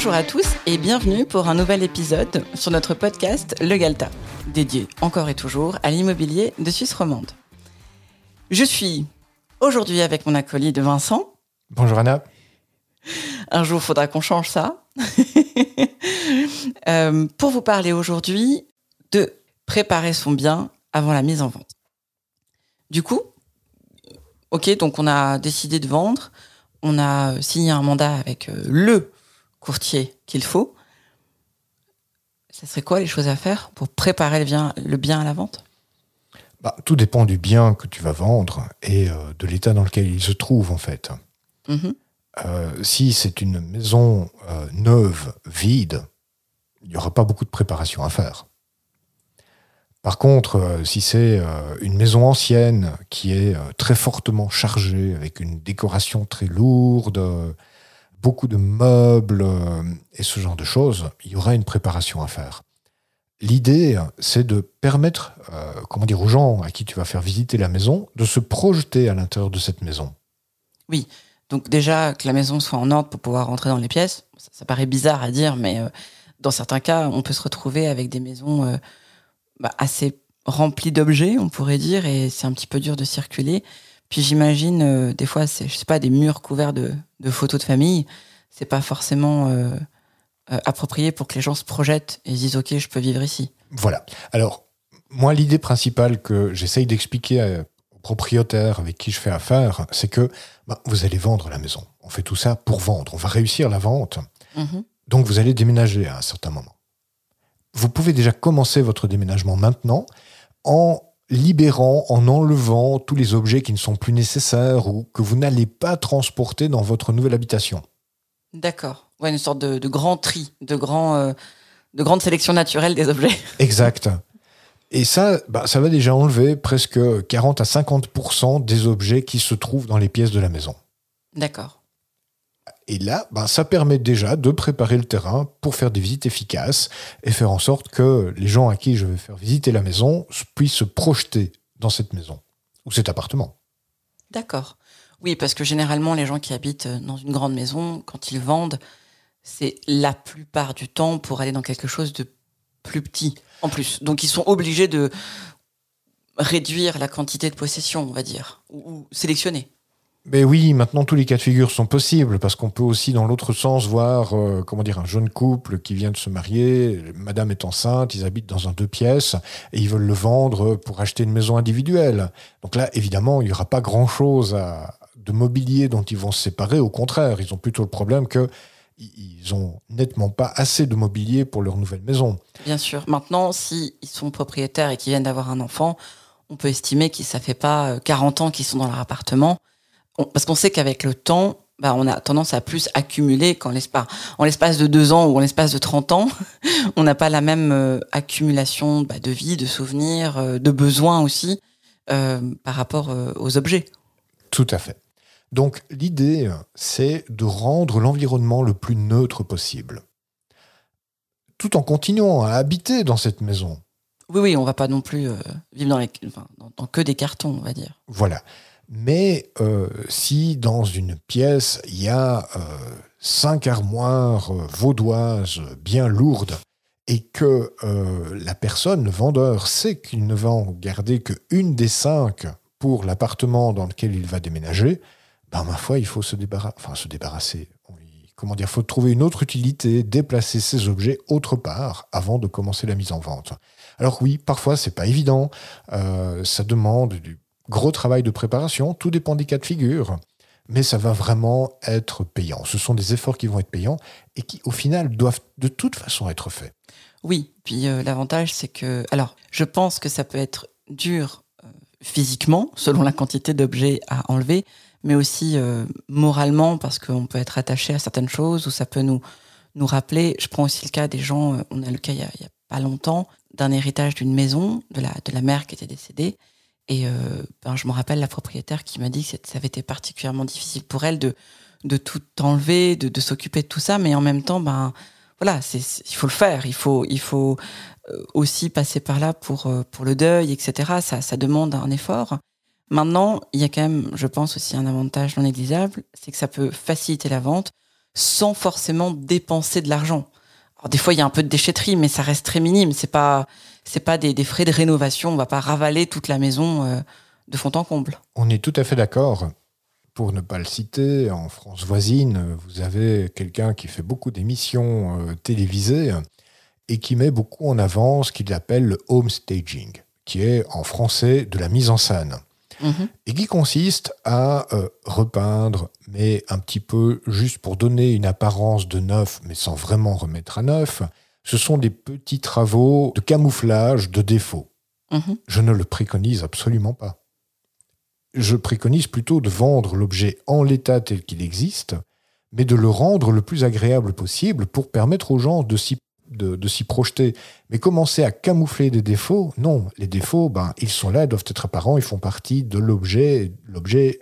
Bonjour à tous et bienvenue pour un nouvel épisode sur notre podcast Le Galta, dédié encore et toujours à l'immobilier de Suisse romande. Je suis aujourd'hui avec mon acolyte Vincent. Bonjour Anna. Un jour, il faudra qu'on change ça. Euh, pour vous parler aujourd'hui de préparer son bien avant la mise en vente. Du coup, ok, donc on a décidé de vendre, on a signé un mandat avec euh, le courtier qu'il faut. Ça serait quoi les choses à faire pour préparer le bien, le bien à la vente? Bah, Tout dépend du bien que tu vas vendre et euh, de l'état dans lequel il se trouve en fait. Mhm. Euh, si c'est une maison euh, neuve, vide, il n'y aura pas beaucoup de préparation à faire. Par contre, si c'est une maison ancienne qui est très fortement chargée, avec une décoration très lourde, beaucoup de meubles et ce genre de choses, il y aura une préparation à faire. L'idée, c'est de permettre, comment dire, aux gens à qui tu vas faire visiter la maison, de se projeter à l'intérieur de cette maison. Oui, donc déjà que la maison soit en ordre pour pouvoir rentrer dans les pièces, ça, paraît bizarre à dire, mais euh, dans certains cas, on peut se retrouver avec des maisons euh, bah, assez remplies d'objets, on pourrait dire, et c'est un petit peu dur de circuler. Puis j'imagine, euh, des fois, c'est, je sais pas, des murs couverts de, photos de famille, c'est pas forcément approprié pour que les gens se projettent et disent, ok, je peux vivre ici. Voilà. Alors, moi, l'idée principale que j'essaye d'expliquer propriétaire avec qui je fais affaire, c'est que bah, vous allez vendre la maison. On fait tout ça pour vendre. On va réussir la vente. Mhm. Donc vous allez déménager à un certain moment. Vous pouvez déjà commencer votre déménagement maintenant en libérant, en enlevant tous les objets qui ne sont plus nécessaires ou que vous n'allez pas transporter dans votre nouvelle habitation. D'accord. Ouais, une sorte de, grand tri, de, grand, euh, de grande sélection naturelle des objets. Exact. Et ça, bah, ça va déjà enlever presque 40 à 50% des objets qui se trouvent dans les pièces de la maison. D'accord. Et là, bah, ça permet déjà de préparer le terrain pour faire des visites efficaces et faire en sorte que les gens à qui je vais faire visiter la maison puissent se projeter dans cette maison ou cet appartement. D'accord. Oui, parce que généralement, les gens qui habitent dans une grande maison, quand ils vendent, c'est la plupart du temps pour aller dans quelque chose de plus petit en plus. Donc ils sont obligés de réduire la quantité de possession, on va dire, ou, sélectionner. Mais oui, maintenant tous les cas de figure sont possibles parce qu'on peut aussi dans l'autre sens voir euh, comment dire un jeune couple qui vient de se marier, madame est enceinte, ils habitent dans un deux pièces et ils veulent le vendre pour acheter une maison individuelle. Donc là évidemment, il n'y aura pas grand-chose de mobilier dont ils vont se séparer, au contraire, ils ont plutôt le problème que ils ont nettement pas assez de mobilier pour leur nouvelle maison. Bien sûr. Maintenant, s'ils sont propriétaires et qu'ils viennent d'avoir un enfant, on peut estimer que ça fait pas 40 euh, ans qu'ils sont dans leur appartement. Parce qu'on sait qu'avec le temps, bah, on a tendance à plus accumuler qu'en l'espace, en l'espace de deux ans ou en l'espace de 30 ans. on n'a pas la même euh, accumulation bah, de vie, de souvenirs, euh, de besoins aussi par rapport aux objets. Tout à fait. Donc l'idée, c'est de rendre l'environnement le plus neutre possible, tout en continuant à habiter dans cette maison. Oui, oui, on va pas non plus euh, vivre dans, que des cartons, on va dire. Voilà. Mais euh, si dans une pièce, il y a euh, cinq armoires vaudoises bien lourdes, et que la personne, le vendeur, sait qu'il ne va en garder qu'une des cinq pour l'appartement dans lequel il va déménager, ben, ma foi, il faut se, débarrasser, enfin, se débarrasser. Comment dire, faut trouver une autre utilité, déplacer ces objets autre part avant de commencer la mise en vente. Alors oui, parfois c'est pas évident, euh, ça demande du gros travail de préparation, tout dépend des cas de figure, mais ça va vraiment être payant. Ce sont des efforts qui vont être payants et qui au final doivent de toute façon être faits. Oui, puis euh, l'avantage c'est que, alors je pense que ça peut être dur euh, physiquement selon la quantité d'objets à enlever, mais aussi euh, moralement parce qu'on peut être attaché à certaines choses ou ça peut nous nous rappeler. Je prends aussi le cas des gens. On a le cas il y a, pas longtemps d'un héritage d'une maison de la de la mère qui était décédée et euh, ben, je me rappelle la propriétaire qui m'a dit que ça avait été particulièrement difficile pour elle de de tout enlever, de, de s'occuper de tout ça, mais en même temps, ben voilà, c'est il faut le faire, il faut il faut aussi passer par là pour pour le deuil, etc. Ça ça demande un effort. Maintenant, il y a quand même, je pense aussi un avantage non négligeable, c'est que ça peut faciliter la vente, sans forcément dépenser de l'argent. Des fois, il y a un peu de déchetterie, mais ça reste très minime. C'est pas, c'est pas des, frais de rénovation. On va pas ravaler toute la maison euh, de fond en comble. On est tout à fait d'accord. Pour ne pas le citer, en France voisine, vous avez quelqu'un qui fait beaucoup d'émissions euh, télévisées et qui met beaucoup en avant ce qu'il appelle le home staging, qui est en français de la mise en scène. Mhm. Et qui consiste à euh, repeindre, mais un petit peu juste pour donner une apparence de neuf, mais sans vraiment remettre à neuf. Ce sont des petits travaux de camouflage de défauts. Mhm. Je ne le préconise absolument pas. Je préconise plutôt de vendre l'objet en l'état tel qu'il existe, mais de le rendre le plus agréable possible pour permettre aux gens de s'y de, s'y projeter. Mais commencer à camoufler des défauts, non. Les défauts, ben, ils sont là, ils doivent être apparents, ils font partie de l'objet. L'objet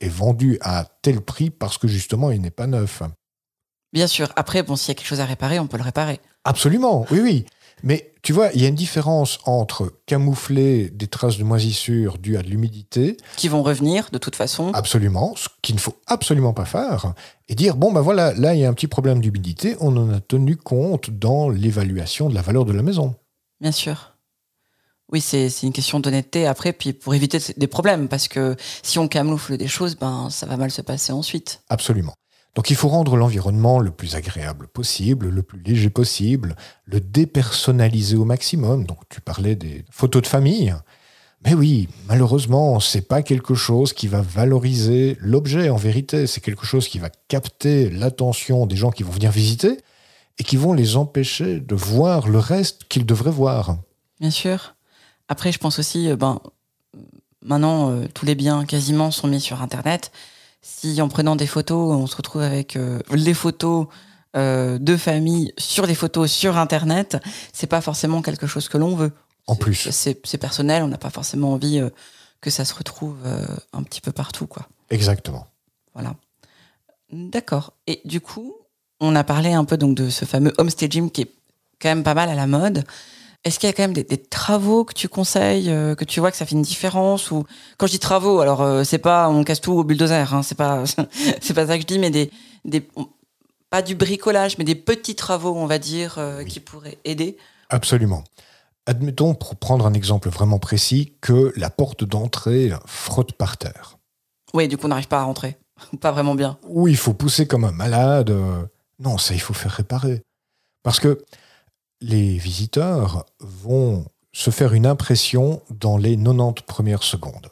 est vendu à tel prix parce que justement, il n'est pas neuf. Bien sûr. Après, bon, s'il y a quelque chose à réparer, on peut le réparer. Absolument, oui, oui. Mais tu vois, il y a une différence entre camoufler des traces de moisissure dues à de l'humidité. Qui vont revenir de toute façon. Absolument, ce qu'il ne faut absolument pas faire. Et dire, bon, ben voilà, là, il y a un petit problème d'humidité, on en a tenu compte dans l'évaluation de la valeur de la maison. Bien sûr. Oui, c'est une question d'honnêteté après, puis pour éviter des problèmes, parce que si on camoufle des choses, ben ça va mal se passer ensuite. Absolument. Donc il faut rendre l'environnement le plus agréable possible, le plus léger possible, le dépersonnaliser au maximum. Donc tu parlais des photos de famille. Mais oui, malheureusement, c'est pas quelque chose qui va valoriser l'objet en vérité, c'est quelque chose qui va capter l'attention des gens qui vont venir visiter et qui vont les empêcher de voir le reste qu'ils devraient voir. Bien sûr. Après, je pense aussi, euh, ben, maintenant, euh, tous les biens quasiment sont mis sur Internet si en prenant des photos, on se retrouve avec euh, les photos euh, de famille sur des photos sur Internet, c'est pas forcément quelque chose que l'on veut. En plus. C'est personnel, on n'a pas forcément envie euh, que ça se retrouve un petit peu partout. quoi. Exactement. Voilà. D'accord. Et du coup, on a parlé un peu donc de ce fameux homestaging qui est quand même pas mal à la mode. Est-ce qu'il y a quand même des, travaux que tu conseilles, euh, que tu vois que ça fait une différence ou quand je dis travaux, alors euh, c'est pas on casse tout au bulldozer, hein, c'est pas c'est pas ça que je dis, mais des, des pas du bricolage, mais des petits travaux, on va dire, euh, qui pourraient aider. Absolument. Admettons, pour prendre un exemple vraiment précis, que la porte d'entrée frotte par terre. Oui, du coup, on n'arrive pas à rentrer. pas vraiment bien. Oui, il faut pousser comme un malade. Non, ça, il faut faire réparer. Parce que les visiteurs vont se faire une impression dans les 90 premières secondes.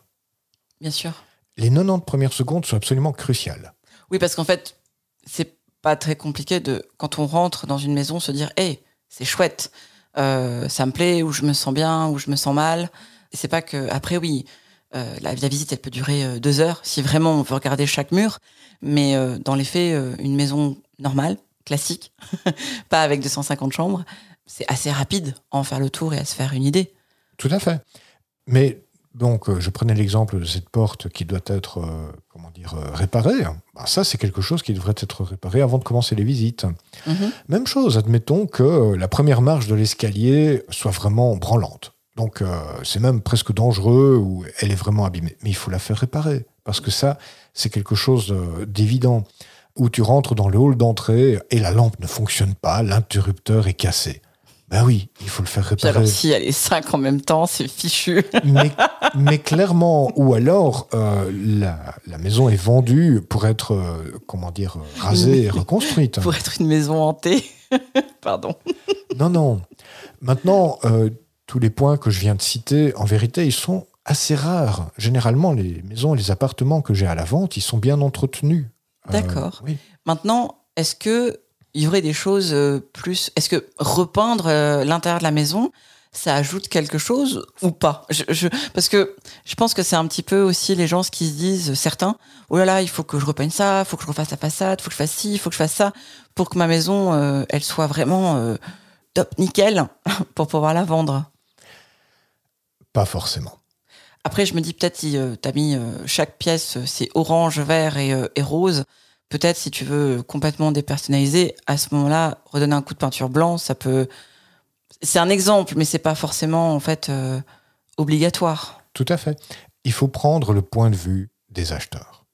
Bien sûr. Les 90 premières secondes sont absolument cruciales. Oui, parce qu'en fait, c'est pas très compliqué de, quand on rentre dans une maison, se dire Hé, c'est chouette, euh, ça me plaît, ou je me sens bien, ou je me sens mal. Et c'est pas que. Après, oui, euh, la, visite, elle peut durer euh, deux heures, si vraiment on veut regarder chaque mur. Mais dans les faits, une maison normale, classique, pas avec 250 chambres, c'est assez rapide à en faire le tour et à se faire une idée. Tout à fait. Mais donc, euh, je prenais l'exemple de cette porte qui doit être, euh, comment dire, euh, réparée. Ben, ça, c'est quelque chose qui devrait être réparé avant de commencer les visites. Mhm. Même chose, admettons que la première marche de l'escalier soit vraiment branlante. Donc, c'est même presque dangereux ou elle est vraiment abîmée. Mais il faut la faire réparer parce que ça, c'est quelque chose d'évident. Où tu rentres dans le hall d'entrée et la lampe ne fonctionne pas, l'interrupteur est cassé. Ben oui, il faut le faire réparer. Alors si elle est cinq en même temps, c'est fichu. mais, clairement, ou alors euh, la, maison est vendue pour être, euh, comment dire, rasée et reconstruite. Pour être une maison hantée. Pardon. non, non. Maintenant, euh, tous les points que je viens de citer, en vérité, ils sont assez rares. Généralement, les maisons, les appartements que j'ai à la vente, ils sont bien entretenus. D'accord. Maintenant, est-ce que il y aurait des choses euh, plus. Est-ce que repeindre euh, l'intérieur de la maison, ça ajoute quelque chose ou pas? Je, Parce que je pense que c'est un petit peu aussi les gens qui se disent, certains, oh là là, il faut que je repeigne ça, il faut que je refasse la façade, il faut que je fasse ci, il faut que je fasse ça, pour que ma maison, euh, elle soit vraiment top nickel pour pouvoir la vendre. Pas forcément. Après, je me dis peut-être si tu as mis chaque pièce, c'est orange, vert et, et rose peut-être si tu veux complètement dépersonnaliser, à ce moment-là, redonner un coup de peinture blanc, ça peut. C'est un exemple, mais c'est pas forcément en fait euh, obligatoire. Tout à fait. Il faut prendre le point de vue des acheteurs.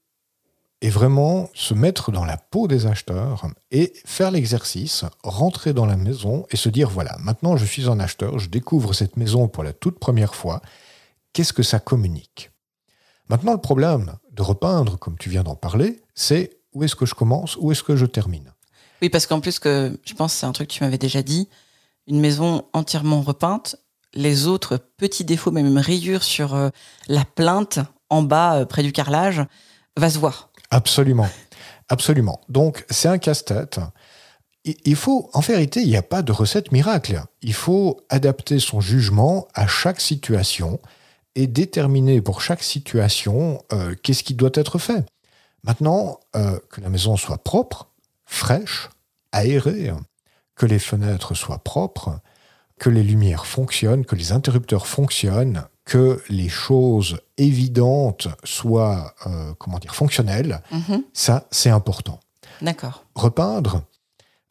et vraiment se mettre dans la peau des acheteurs et faire l'exercice, rentrer dans la maison et se dire, voilà, maintenant je suis un acheteur, je découvre cette maison pour la toute première fois, qu'est-ce que ça communique? Maintenant, le problème de repeindre, comme tu viens d'en parler, c'est où est-ce que je commence, où est-ce que je termine? Oui, parce qu'en plus, que je pense c'est un truc que tu m'avais déjà dit, une maison entièrement repeinte, les autres petits défauts, même rayures sur euh, la plainte en bas, euh, près du carrelage, va se voir. Absolument. Absolument. Donc, c'est un casse-tête. Il faut, en vérité, il n'y a pas de recette miracle. Il faut adapter son jugement à chaque situation et déterminer pour chaque situation euh, qu'est-ce qui doit être fait. Maintenant, que la maison soit propre, fraîche, aérée, que les fenêtres soient propres, que les lumières fonctionnent, que les interrupteurs fonctionnent, que les choses évidentes soient, euh, comment dire, fonctionnelles, Mhm. ça, c'est important. D'accord. Repeindre,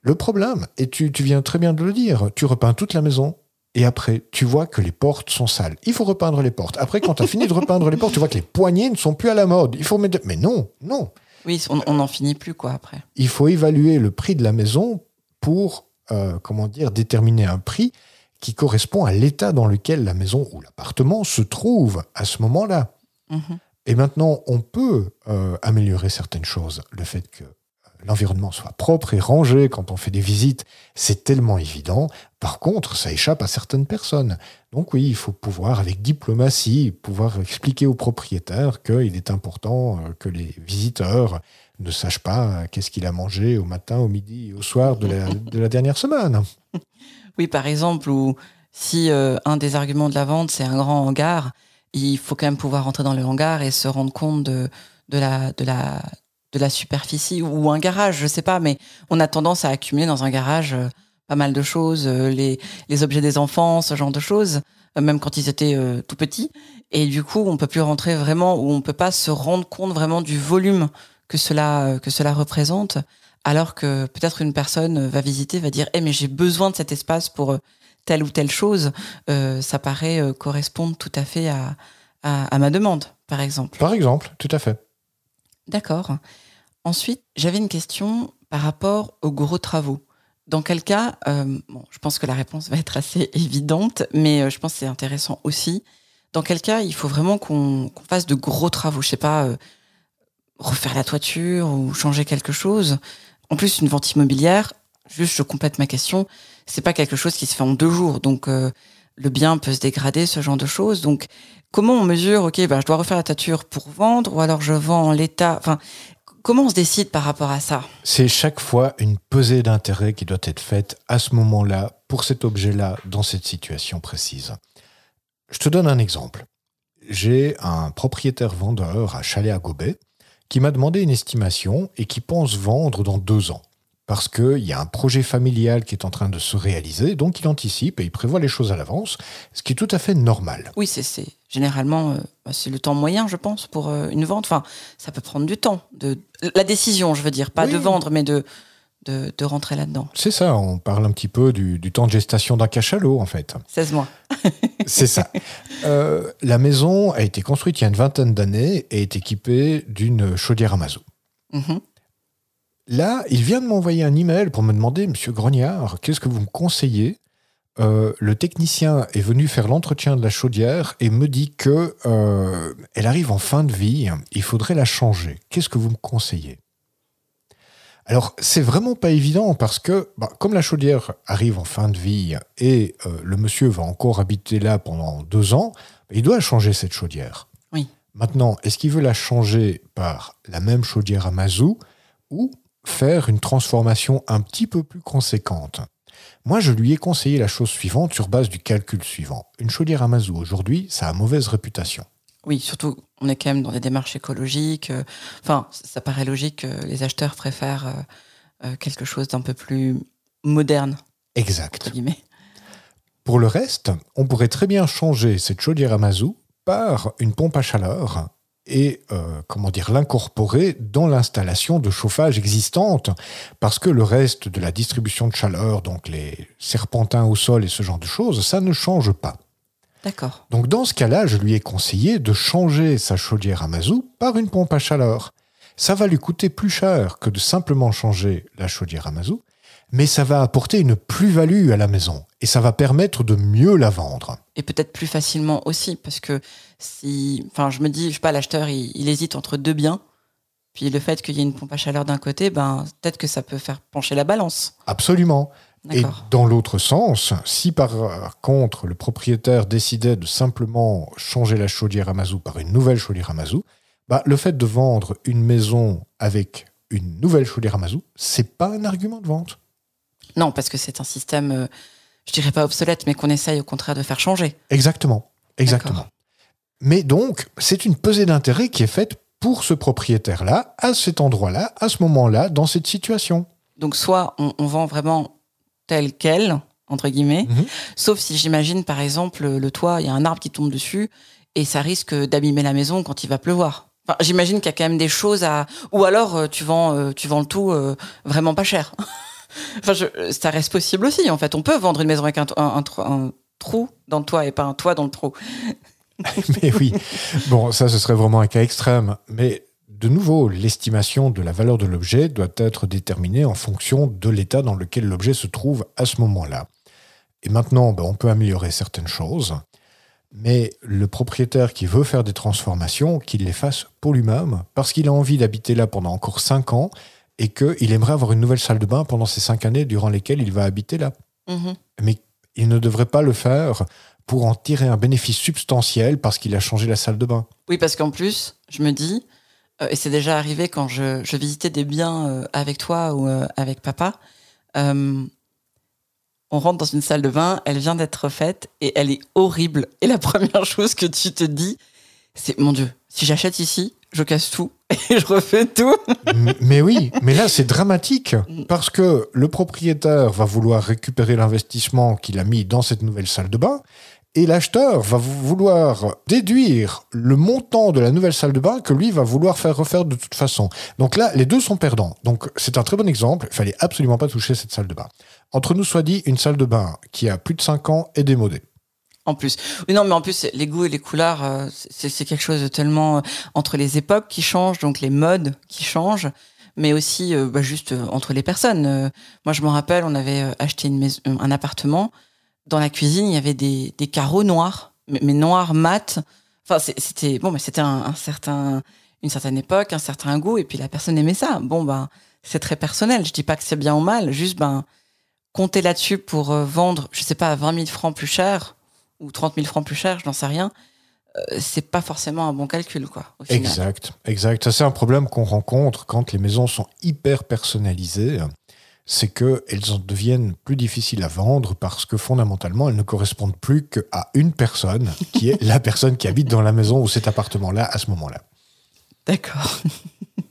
le problème, et tu, tu viens très bien de le dire, tu repeins toute la maison, et après, tu vois que les portes sont sales. Il faut repeindre les portes. Après, quand tu as fini de repeindre les portes, tu vois que les poignées ne sont plus à la mode. Il faut mettre... Mais non, non. Oui, on n'en finit plus, quoi, après. Il faut évaluer le prix de la maison pour, euh, comment dire, déterminer un prix qui correspond à l'état dans lequel la maison ou l'appartement se trouve à ce moment-là. Mhm. Et maintenant, on peut euh, améliorer certaines choses. Le fait que l'environnement soit propre et rangé quand on fait des visites, c'est tellement évident. Par contre, ça échappe à certaines personnes. Donc oui, il faut pouvoir, avec diplomatie, pouvoir expliquer aux propriétaires qu'il est important euh, que les visiteurs ne sachent pas qu'est-ce qu'il a mangé au matin, au midi au soir de la, de la dernière semaine. Oui, par exemple, ou si euh, un des arguments de la vente, c'est un grand hangar, il faut quand même pouvoir rentrer dans le hangar et se rendre compte de, de, la, de, la, de la superficie ou un garage, je sais pas, mais on a tendance à accumuler dans un garage euh, pas mal de choses, euh, les, les objets des enfants, ce genre de choses, euh, même quand ils étaient tout petits. Et du coup, on peut plus rentrer vraiment, ou on peut pas se rendre compte vraiment du volume que cela, que cela représente. Alors que peut-être une personne va visiter, va dire, eh mais j'ai besoin de cet espace pour telle ou telle chose. Ça paraît correspondre tout à fait à, à, à ma demande, par exemple. Par exemple, tout à fait. D'accord. Ensuite, j'avais une question par rapport aux gros travaux. Dans quel cas, euh, je pense que la réponse va être assez évidente, mais euh, je pense que c'est intéressant aussi. Dans quel cas, il faut vraiment qu'on fasse de gros travaux, je sais pas, euh, refaire la toiture ou changer quelque chose. En plus, une vente immobilière, juste je complète ma question, c'est pas quelque chose qui se fait en deux jours, donc le bien peut se dégrader, ce genre de choses. Donc, comment on mesure, ok, ben, je dois refaire la toiture pour vendre, ou alors je vends en l'état. Comment on se décide par rapport à ça C'est chaque fois une pesée d'intérêt qui doit être faite à ce moment-là, pour cet objet-là, dans cette situation précise. Je te donne un exemple. J'ai un propriétaire vendeur à Chalet à Gobet qui m'a demandé une estimation et qui pense vendre dans deux ans. Parce qu'il y a un projet familial qui est en train de se réaliser, donc il anticipe et il prévoit les choses à l'avance, ce qui est tout à fait normal. Oui, c'est généralement euh, bah, c'est le temps moyen, je pense, pour euh, une vente. Enfin, ça peut prendre du temps. De la décision, je veux dire, pas Oui. de vendre, mais de de, de rentrer là-dedans. C'est ça, on parle un petit peu du, du temps de gestation d'un cachalot, en fait. 16 mois. C'est ça. Euh, la maison a été construite il y a une vingtaine d'années et est équipée d'une chaudière à mazout. Mhm. Là, il vient de m'envoyer un email pour me demander, Monsieur Grognard, qu'est-ce que vous me conseillez Euh, Le technicien est venu faire l'entretien de la chaudière et me dit que euh, elle arrive en fin de vie. Il faudrait la changer. Qu'est-ce que vous me conseillez? Alors, c'est vraiment pas évident parce que, bah, comme la chaudière arrive en fin de vie et euh, le monsieur va encore habiter là pendant deux ans, il doit changer cette chaudière. Oui. Maintenant, est-ce qu'il veut la changer par la même chaudière à mazout ou faire une transformation un petit peu plus conséquente? Moi, je lui ai conseillé la chose suivante sur base du calcul suivant. Une chaudière à mazout aujourd'hui, ça a mauvaise réputation. Oui, surtout, on est quand même dans des démarches écologiques. euh, Enfin, ça paraît logique que les acheteurs préfèrent euh, euh, quelque chose d'un peu plus moderne, Exact. Pour le reste, on pourrait très bien changer cette chaudière à mazout par une pompe à chaleur et euh, comment dire l'incorporer dans l'installation de chauffage existante parce que le reste de la distribution de chaleur donc les serpentins au sol et ce genre de choses ça ne change pas. D'accord. Donc dans ce cas-là, je lui ai conseillé de changer sa chaudière à mazout par une pompe à chaleur. ça va lui coûter plus cher que de simplement changer la chaudière à mazout, mais ça va apporter une plus-value à la maison et ça va permettre de mieux la vendre. Et peut-être plus facilement aussi, parce que si, enfin, je me dis, je sais pas, l'acheteur, il, hésite entre deux biens, puis le fait qu'il y ait une pompe à chaleur d'un côté, ben, peut-être que ça peut faire pencher la balance. Absolument. Et dans l'autre sens, si par contre le propriétaire décidait de simplement changer la chaudière à mazout par une nouvelle chaudière à mazout, bah, le fait de vendre une maison avec une nouvelle chaudière à mazout, c'est pas un argument de vente. Non, parce que c'est un système, euh, je dirais pas obsolète, mais qu'on essaye au contraire de faire changer. Exactement, exactement. Mais donc, c'est une pesée d'intérêt qui est faite pour ce propriétaire-là, à cet endroit-là, à ce moment-là, dans cette situation. Donc, soit on, vend vraiment tel quel, entre guillemets, mhm. sauf si j'imagine, par exemple, le toit, il y a un arbre qui tombe dessus, et ça risque d'abîmer la maison quand il va pleuvoir. Enfin, j'imagine qu'il y a quand même des choses à. Ou alors euh, tu vends, euh, tu vends le tout euh, vraiment pas cher. enfin, ça reste possible aussi. En fait, on peut vendre une maison avec un, un, trou dans le toit et pas un toit dans le trou. mais oui. Bon, ça, ce serait vraiment un cas extrême. Mais de nouveau, l'estimation de la valeur de l'objet doit être déterminée en fonction de l'état dans lequel l'objet se trouve à ce moment-là. Et maintenant, ben, on peut améliorer certaines choses mais le propriétaire qui veut faire des transformations, qu'il les fasse pour lui-même, parce qu'il a envie d'habiter là pendant encore 5 ans et qu'il aimerait avoir une nouvelle salle de bain pendant ces 5 années durant lesquelles il va habiter là. Mhm. Mais il ne devrait pas le faire pour en tirer un bénéfice substantiel parce qu'il a changé la salle de bain. Oui, parce qu'en plus, je me dis, euh, et c'est déjà arrivé quand je, visitais des biens euh, avec toi ou euh, avec papa, on rentre dans une salle de bain, elle vient d'être faite et elle est horrible. Et la première chose que tu te dis, c'est mon Dieu, si j'achète ici, je casse tout et je refais tout. mais oui, mais là c'est dramatique parce que le propriétaire va vouloir récupérer l'investissement qu'il a mis dans cette nouvelle salle de bain et l'acheteur va vouloir déduire le montant de la nouvelle salle de bain que lui va vouloir faire refaire de toute façon. Donc là, les deux sont perdants. Donc c'est un très bon exemple. Il fallait absolument pas toucher cette salle de bain. Entre nous soit dit, une salle de bain qui a plus de 5 ans est démodée. En plus. Oui, non, mais en plus, les goûts et les couleurs, euh, c'est quelque chose de tellement euh, entre les époques qui changent, donc les modes qui changent, mais aussi euh, bah, juste entre les personnes. moi, je me rappelle, on avait acheté une maison, un appartement dans la cuisine, il y avait des, carreaux noirs, mais, noirs mat. Enfin, c'était bon, mais c'était un, certain, une certaine époque, un certain goût, et puis la personne aimait ça. Bon, ben, c'est très personnel. Je dis pas que c'est bien ou mal, juste ben, compter là-dessus pour euh, vendre, je sais pas, à 20 000 francs plus cher ou 30 000 francs plus cher, je n'en sais rien. Euh, c'est pas forcément un bon calcul, quoi. exact, exact. Ça, c'est un problème qu'on rencontre quand les maisons sont hyper personnalisées c'est qu'elles en deviennent plus difficiles à vendre parce que fondamentalement, elles ne correspondent plus qu'à une personne, qui est la personne qui habite dans la maison ou cet appartement-là à ce moment-là. D'accord.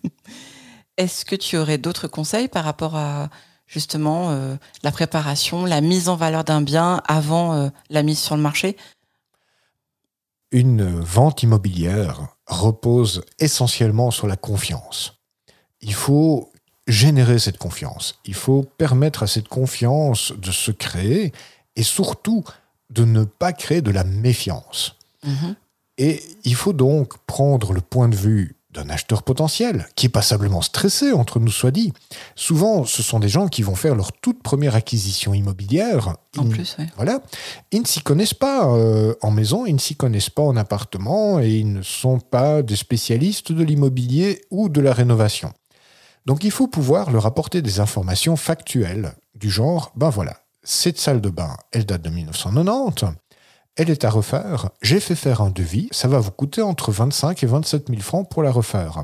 Est-ce que tu aurais d'autres conseils par rapport à justement euh, la préparation, la mise en valeur d'un bien avant euh, la mise sur le marché? Une vente immobilière repose essentiellement sur la confiance. Il faut générer cette confiance. Il faut permettre à cette confiance de se créer et surtout de ne pas créer de la méfiance. Mhm. Et il faut donc prendre le point de vue d'un acheteur potentiel qui est passablement stressé, entre nous soit dit. Souvent, ce sont des gens qui vont faire leur toute première acquisition immobilière. En plus, oui. Voilà. Ils ne s'y connaissent pas euh, en maison, ils ne s'y connaissent pas en appartement et ils ne sont pas des spécialistes de l'immobilier ou de la rénovation. Donc il faut pouvoir leur apporter des informations factuelles du genre, ben voilà, cette salle de bain, elle date de 1990, elle est à refaire, j'ai fait faire un devis, ça va vous coûter entre 25 et 27 000 francs pour la refaire.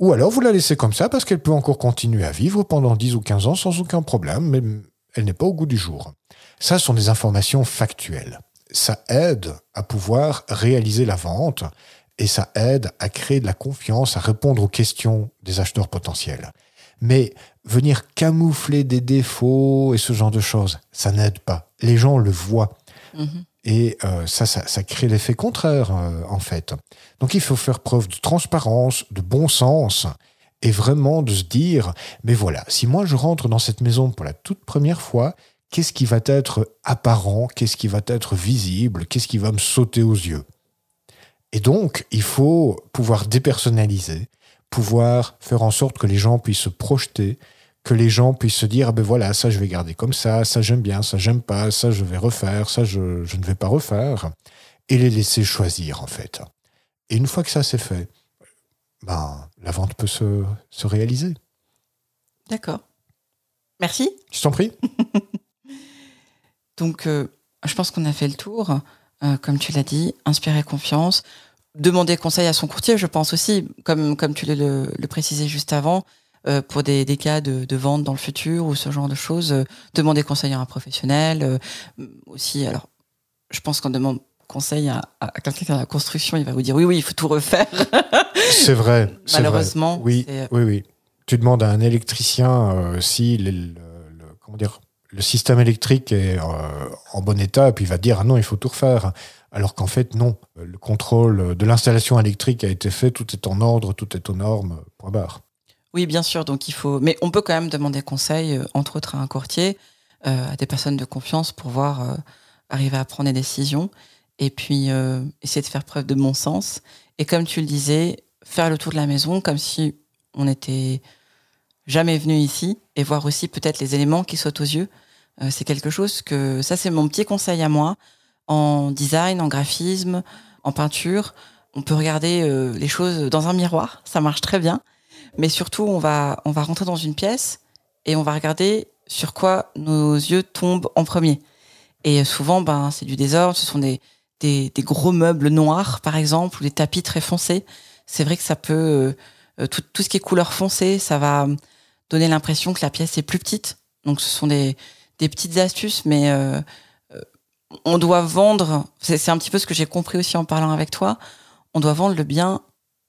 Ou alors vous la laissez comme ça parce qu'elle peut encore continuer à vivre pendant 10 ou 15 ans sans aucun problème, mais elle n'est pas au goût du jour. Ça sont des informations factuelles. Ça aide à pouvoir réaliser la vente et ça aide à créer de la confiance, à répondre aux questions des acheteurs potentiels. Mais venir camoufler des défauts et ce genre de choses, ça n'aide pas. Les gens le voient. Mhm. Et euh, ça, ça, crée l'effet contraire, euh, en fait. Donc il faut faire preuve de transparence, de bon sens, et vraiment de se dire, mais voilà, si moi je rentre dans cette maison pour la toute première fois, qu'est-ce qui va être apparent, qu'est-ce qui va être visible, qu'est-ce qui va me sauter aux yeux? Et donc, il faut pouvoir dépersonnaliser, pouvoir faire en sorte que les gens puissent se projeter, que les gens puissent se dire, ah ben voilà, ça je vais garder comme ça, ça j'aime bien, ça j'aime pas, ça je vais refaire, ça je, je, ne vais pas refaire, et les laisser choisir en fait. Et une fois que ça c'est fait, ben, la vente peut se, se réaliser. D'accord. Merci. Je t'en prie. Donc, euh, je pense qu'on a fait le tour. Euh, comme tu l'as dit, inspirer confiance. Demander conseil à son courtier, je pense aussi, comme, comme tu le, le précisé juste avant, euh, pour des, des cas de, de, vente dans le futur ou ce genre de choses. demander conseil à un professionnel. aussi, alors, je pense qu'on demande conseil à, à quelqu'un dans la construction, il va vous dire oui, oui, il faut tout refaire. c'est vrai. Malheureusement. Oui, oui, oui. Tu demandes à un électricien si le, comment dire, le système électrique est euh, en bon état, et puis il va dire ah non, il faut tout refaire. Alors qu'en fait, non. Le contrôle de l'installation électrique a été fait, tout est en ordre, tout est aux normes, point barre. Oui, bien sûr. Donc il faut, mais on peut quand même demander conseil, euh, entre autres à un courtier, euh, à des personnes de confiance pour voir arriver à prendre des décisions, et puis essayer de faire preuve de bon sens. Et comme tu le disais, faire le tour de la maison comme si on n'était jamais venu ici, et voir aussi peut-être les éléments qui sautent aux yeux. Euh, c'est quelque chose que ça c'est mon petit conseil à moi en design, en graphisme, en peinture. On peut regarder euh, les choses dans un miroir, ça marche très bien. Mais surtout, on va on va rentrer dans une pièce et on va regarder sur quoi nos yeux tombent en premier. Et souvent, ben c'est du désordre. Ce sont des, des, des gros meubles noirs, par exemple, ou des tapis très foncés. C'est vrai que ça peut euh, tout, tout ce qui est couleur foncée, ça va donner l'impression que la pièce est plus petite. Donc, ce sont des des petites astuces, mais euh, euh, on doit vendre. C'est un petit peu ce que j'ai compris aussi en parlant avec toi. On doit vendre le bien.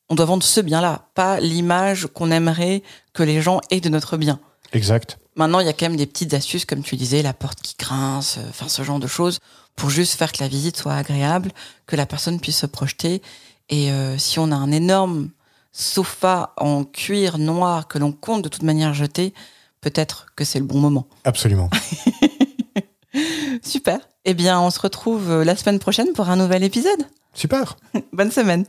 On doit vendre ce bien-là, pas l'image qu'on aimerait que les gens aient de notre bien. Exact. Maintenant, il y a quand même des petites astuces, comme tu disais, la porte qui grince, euh, enfin ce genre de choses, pour juste faire que la visite soit agréable, que la personne puisse se projeter. Et si on a un énorme sofa en cuir noir que l'on compte de toute manière jeter, peut-être que c'est le bon moment. Absolument. Super. Eh bien, on se retrouve euh, la semaine prochaine pour un nouvel épisode. Super. Bonne semaine.